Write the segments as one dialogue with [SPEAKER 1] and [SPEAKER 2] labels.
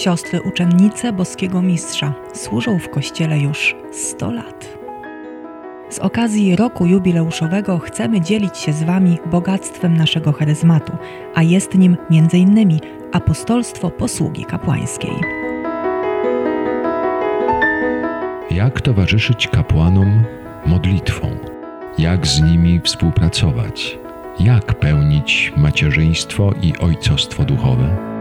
[SPEAKER 1] Siostry uczennice boskiego mistrza służą w kościele już 100 lat. Z okazji roku jubileuszowego chcemy dzielić się z Wami bogactwem naszego charyzmatu, a jest nim m.in. apostolstwo posługi kapłańskiej.
[SPEAKER 2] Jak towarzyszyć kapłanom modlitwą? Jak z nimi współpracować? Jak pełnić macierzyństwo i ojcostwo duchowe?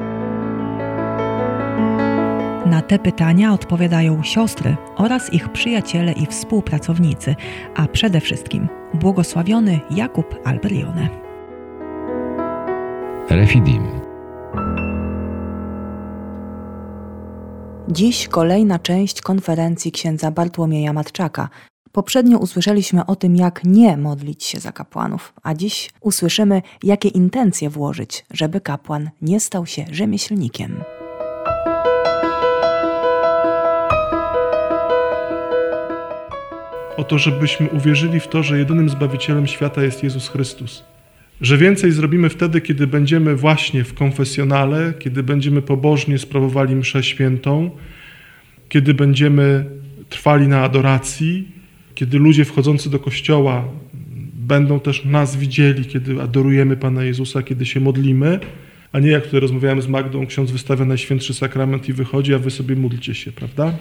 [SPEAKER 1] Na te pytania odpowiadają siostry oraz ich przyjaciele i współpracownicy, a przede wszystkim błogosławiony Jakub Albrione.
[SPEAKER 2] Refidim.
[SPEAKER 1] Dziś kolejna część konferencji księdza Bartłomieja Matczaka. Poprzednio usłyszeliśmy o tym, jak nie modlić się za kapłanów, a dziś usłyszymy, jakie intencje włożyć, żeby kapłan nie stał się rzemieślnikiem.
[SPEAKER 3] O to, żebyśmy uwierzyli w to, że jedynym Zbawicielem świata jest Jezus Chrystus. Że więcej zrobimy wtedy, kiedy będziemy właśnie w konfesjonale, kiedy będziemy pobożnie sprawowali mszę świętą, kiedy będziemy trwali na adoracji, kiedy ludzie wchodzący do kościoła będą też nas widzieli, kiedy adorujemy Pana Jezusa, kiedy się modlimy, a nie jak tutaj rozmawiałem z Magdą, ksiądz wystawia Najświętszy Sakrament i wychodzi, a wy sobie módlcie się, prawda?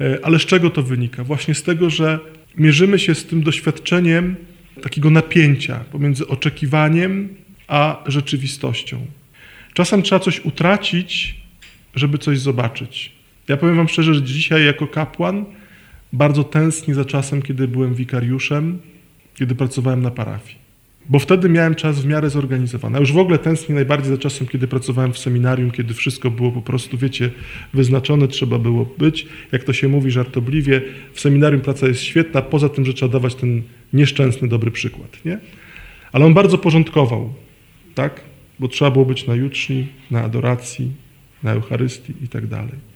[SPEAKER 3] E, ale z czego to wynika? Właśnie z tego, że mierzymy się z tym doświadczeniem takiego napięcia pomiędzy oczekiwaniem a rzeczywistością. Czasem trzeba coś utracić, żeby coś zobaczyć. Ja powiem Wam szczerze, że dzisiaj jako kapłan bardzo tęsknię za czasem, kiedy byłem wikariuszem, kiedy pracowałem na parafii bo wtedy miałem czas w miarę zorganizowany. A już w ogóle tęsknię najbardziej za czasem, kiedy pracowałem w seminarium, kiedy wszystko było po prostu, wiecie, wyznaczone, trzeba było być. Jak to się mówi żartobliwie, w seminarium praca jest świetna, poza tym, że trzeba dawać ten nieszczęsny, dobry przykład, nie? Ale on bardzo porządkował, tak? Bo trzeba było być na juczni, na adoracji, na Eucharystii i tak dalej.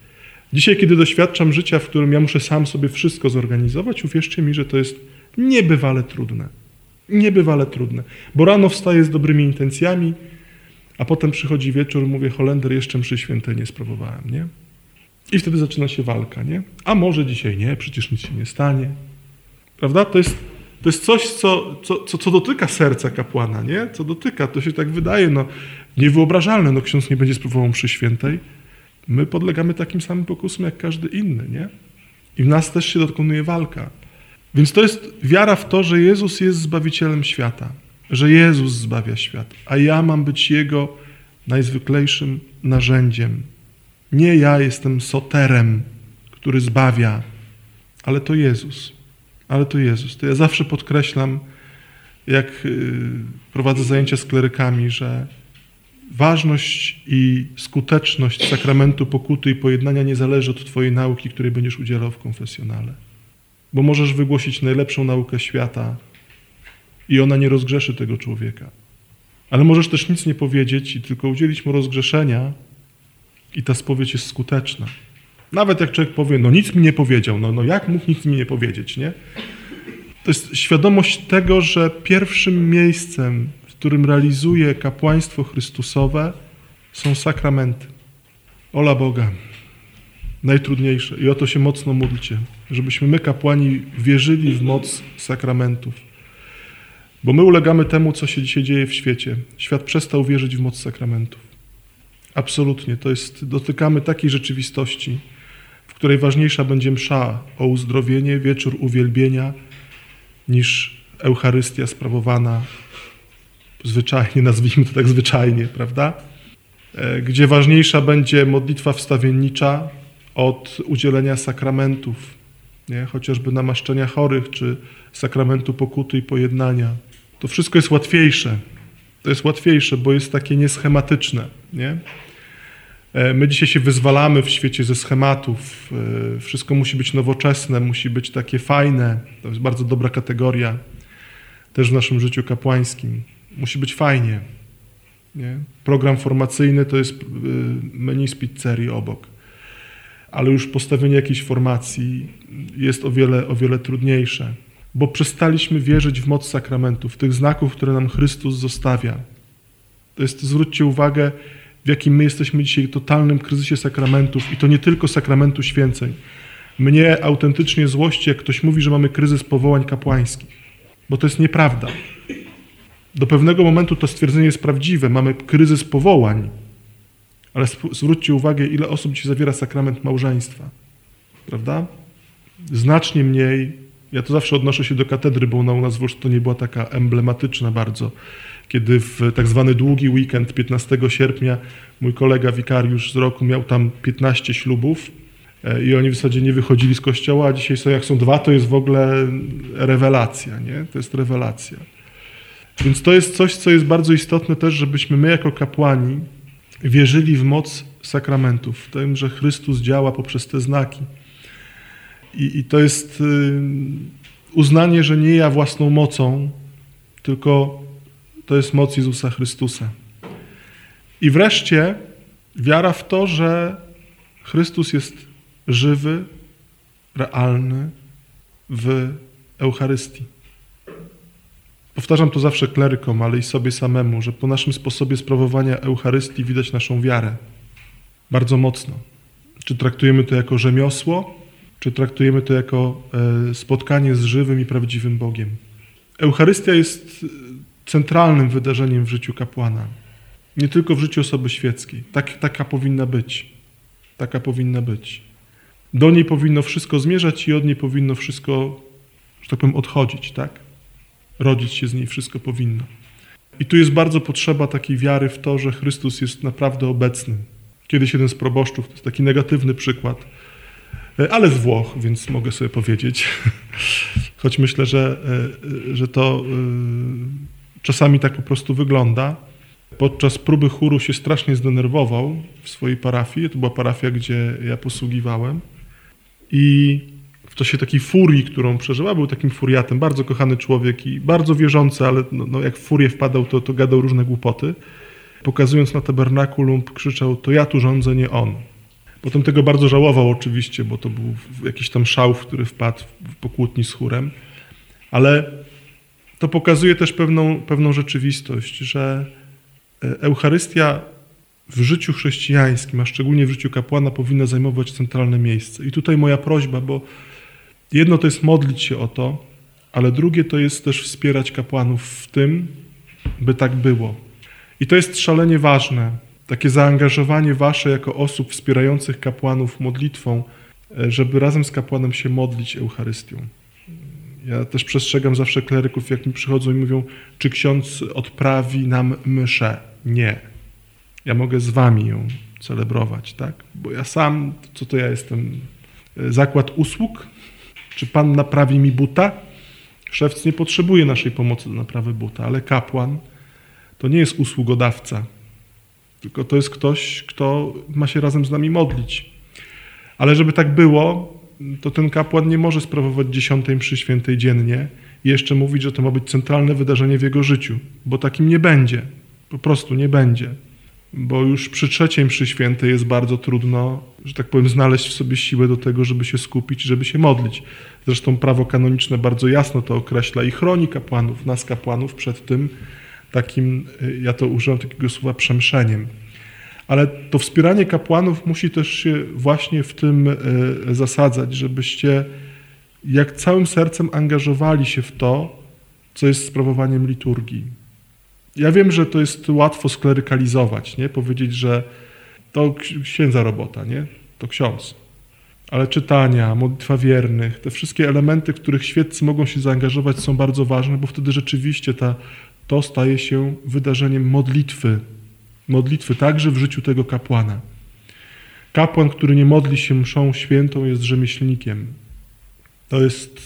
[SPEAKER 3] Dzisiaj, kiedy doświadczam życia, w którym ja muszę sam sobie wszystko zorganizować, uwierzcie mi, że to jest niebywale trudne niebywale trudne. Bo rano wstaję z dobrymi intencjami, a potem przychodzi wieczór, mówię, Holender, jeszcze mszy świętej nie sprawowałem, nie? I wtedy zaczyna się walka, nie? A może dzisiaj nie, przecież nic się nie stanie. Prawda? To jest, to jest coś, co, co, co, co dotyka serca kapłana, nie? Co dotyka, to się tak wydaje, no niewyobrażalne, no ksiądz nie będzie spróbował mszy świętej. My podlegamy takim samym pokusom jak każdy inny, nie? I w nas też się dokonuje walka. Więc to jest wiara w to, że Jezus jest Zbawicielem świata, że Jezus zbawia świat, a ja mam być Jego najzwyklejszym narzędziem. Nie ja jestem soterem, który zbawia, ale to Jezus. Ale to Jezus. To ja zawsze podkreślam, jak y, prowadzę zajęcia z klerykami, że ważność i skuteczność sakramentu pokuty i pojednania nie zależy od Twojej nauki, której będziesz udzielał w konfesjonale bo możesz wygłosić najlepszą naukę świata i ona nie rozgrzeszy tego człowieka. Ale możesz też nic nie powiedzieć i tylko udzielić mu rozgrzeszenia i ta spowiedź jest skuteczna. Nawet jak człowiek powie, no nic mi nie powiedział, no, no jak mógł nic mi nie powiedzieć, nie? To jest świadomość tego, że pierwszym miejscem, w którym realizuje kapłaństwo Chrystusowe są sakramenty. Ola Boga najtrudniejsze. I o to się mocno módlcie, żebyśmy my, kapłani, wierzyli w moc sakramentów. Bo my ulegamy temu, co się dzisiaj dzieje w świecie. Świat przestał wierzyć w moc sakramentów. Absolutnie. To jest, dotykamy takiej rzeczywistości, w której ważniejsza będzie msza o uzdrowienie, wieczór uwielbienia, niż Eucharystia sprawowana zwyczajnie, nazwijmy to tak zwyczajnie, prawda? E, gdzie ważniejsza będzie modlitwa wstawiennicza, od udzielenia sakramentów, nie? chociażby namaszczenia chorych, czy sakramentu pokuty i pojednania. To wszystko jest łatwiejsze. To jest łatwiejsze, bo jest takie nieschematyczne. Nie? E, my dzisiaj się wyzwalamy w świecie ze schematów. E, wszystko musi być nowoczesne, musi być takie fajne. To jest bardzo dobra kategoria też w naszym życiu kapłańskim. Musi być fajnie. Nie? Program formacyjny to jest e, menu z pizzerii obok ale już postawienie jakiejś formacji jest o wiele, o wiele trudniejsze, bo przestaliśmy wierzyć w moc sakramentów, tych znaków, które nam Chrystus zostawia. To jest, zwróćcie uwagę, w jakim my jesteśmy dzisiaj totalnym kryzysie sakramentów i to nie tylko sakramentu święceń. Mnie autentycznie złości, jak ktoś mówi, że mamy kryzys powołań kapłańskich, bo to jest nieprawda. Do pewnego momentu to stwierdzenie jest prawdziwe. Mamy kryzys powołań, ale zwróćcie uwagę, ile osób dzisiaj zawiera sakrament małżeństwa. Prawda? Znacznie mniej. Ja to zawsze odnoszę się do katedry, bo ona u nas w to nie była taka emblematyczna bardzo. Kiedy w tak zwany długi weekend 15 sierpnia mój kolega wikariusz z roku miał tam 15 ślubów e, i oni w zasadzie nie wychodzili z kościoła, a dzisiaj są, jak są dwa, to jest w ogóle rewelacja, nie? To jest rewelacja. Więc to jest coś, co jest bardzo istotne też, żebyśmy my jako kapłani wierzyli w moc sakramentów, w tym, że Chrystus działa poprzez te znaki. I, i to jest y, uznanie, że nie ja własną mocą, tylko to jest moc Jezusa Chrystusa. I wreszcie wiara w to, że Chrystus jest żywy, realny w Eucharystii. Powtarzam to zawsze klerykom, ale i sobie samemu, że po naszym sposobie sprawowania Eucharystii widać naszą wiarę bardzo mocno. Czy traktujemy to jako rzemiosło, czy traktujemy to jako e, spotkanie z żywym i prawdziwym Bogiem. Eucharystia jest centralnym wydarzeniem w życiu kapłana. Nie tylko w życiu osoby świeckiej. Tak, taka powinna być. Taka powinna być. Do niej powinno wszystko zmierzać i od niej powinno wszystko, że tak powiem, odchodzić, tak? Rodzić się z niej wszystko powinno. I tu jest bardzo potrzeba takiej wiary w to, że Chrystus jest naprawdę obecny. Kiedyś jeden z proboszczów, to jest taki negatywny przykład, e, ale z Włoch, więc mogę sobie powiedzieć, choć myślę, że, e, że to e, czasami tak po prostu wygląda. Podczas próby chóru się strasznie zdenerwował w swojej parafii. To była parafia, gdzie ja posługiwałem. I w czasie takiej furii, którą przeżyła, był takim furiatem, bardzo kochany człowiek i bardzo wierzący, ale no, no jak w furię wpadał, to, to gadał różne głupoty. Pokazując na tabernakulum, krzyczał, to ja tu rządzę, nie on. Potem tego bardzo żałował oczywiście, bo to był jakiś tam szał, w który wpadł po kłótni z chórem. Ale to pokazuje też pewną, pewną rzeczywistość, że e, Eucharystia w życiu chrześcijańskim, a szczególnie w życiu kapłana, powinna zajmować centralne miejsce. I tutaj moja prośba, bo Jedno to jest modlić się o to, ale drugie to jest też wspierać kapłanów w tym, by tak było. I to jest szalenie ważne, takie zaangażowanie wasze jako osób wspierających kapłanów modlitwą, e, żeby razem z kapłanem się modlić Eucharystią. Ja też przestrzegam zawsze kleryków, jak mi przychodzą i mówią, czy ksiądz odprawi nam myszę. Nie. Ja mogę z wami ją celebrować, tak? Bo ja sam, co to ja jestem? E, zakład usług? Czy Pan naprawi mi buta? Szewc nie potrzebuje naszej pomocy do naprawy buta, ale kapłan to nie jest usługodawca, tylko to jest ktoś, kto ma się razem z nami modlić. Ale żeby tak było, to ten kapłan nie może sprawować dziesiątej mszy świętej dziennie i jeszcze mówić, że to ma być centralne wydarzenie w jego życiu, bo takim nie będzie. Po prostu nie będzie bo już przy trzeciej mszy świętej jest bardzo trudno, że tak powiem, znaleźć w sobie siłę do tego, żeby się skupić, żeby się modlić. Zresztą prawo kanoniczne bardzo jasno to określa i chroni kapłanów, nas kapłanów przed tym takim, ja to używam takiego słowa, przemszeniem. Ale to wspieranie kapłanów musi też się właśnie w tym e, zasadzać, żebyście jak całym sercem angażowali się w to, co jest sprawowaniem liturgii ja wiem, że to jest łatwo sklerykalizować, nie? Powiedzieć, że to księdza robota, nie? To ksiądz. Ale czytania, modlitwa wiernych, te wszystkie elementy, w których świeccy mogą się zaangażować, są bardzo ważne, bo wtedy rzeczywiście ta, to staje się wydarzeniem modlitwy. Modlitwy także w życiu tego kapłana. Kapłan, który nie modli się mszą świętą, jest rzemieślnikiem. To jest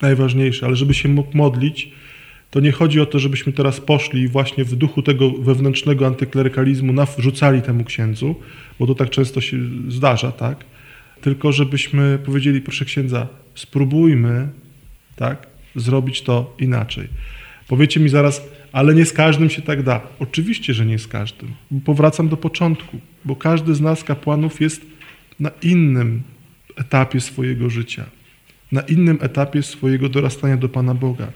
[SPEAKER 3] najważniejsze, ale żeby się mógł modlić, to nie chodzi o to, żebyśmy teraz poszli właśnie w duchu tego wewnętrznego antyklerykalizmu, nawrzucali temu księdzu, bo to tak często się zdarza, tak? Tylko żebyśmy powiedzieli, proszę księdza, spróbujmy, tak, zrobić to inaczej. Powiecie mi zaraz, ale nie z każdym się tak da. Oczywiście, że nie z każdym. Powracam do początku, bo każdy z nas, kapłanów, jest na innym etapie swojego życia, na innym etapie swojego dorastania do Pana Boga.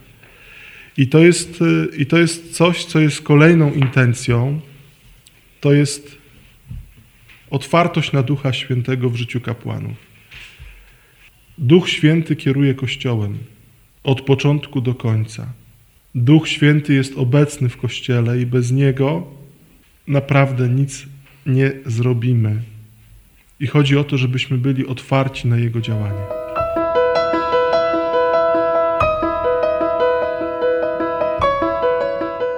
[SPEAKER 3] I to jest, y, I to jest coś, co jest kolejną intencją to jest otwartość na Ducha Świętego w życiu kapłanów. Duch Święty kieruje Kościołem od początku do końca. Duch Święty jest obecny w Kościele i bez Niego naprawdę nic nie zrobimy. I chodzi o to, żebyśmy byli otwarci na Jego działanie.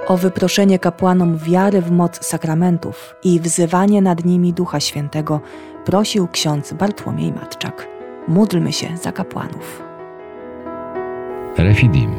[SPEAKER 1] O wyproszenie kapłanom wiary w moc sakramentów i wzywanie nad nimi Ducha Świętego prosił ksiądz Bartłomiej Matczak. Módlmy się za kapłanów.
[SPEAKER 2] Refidim.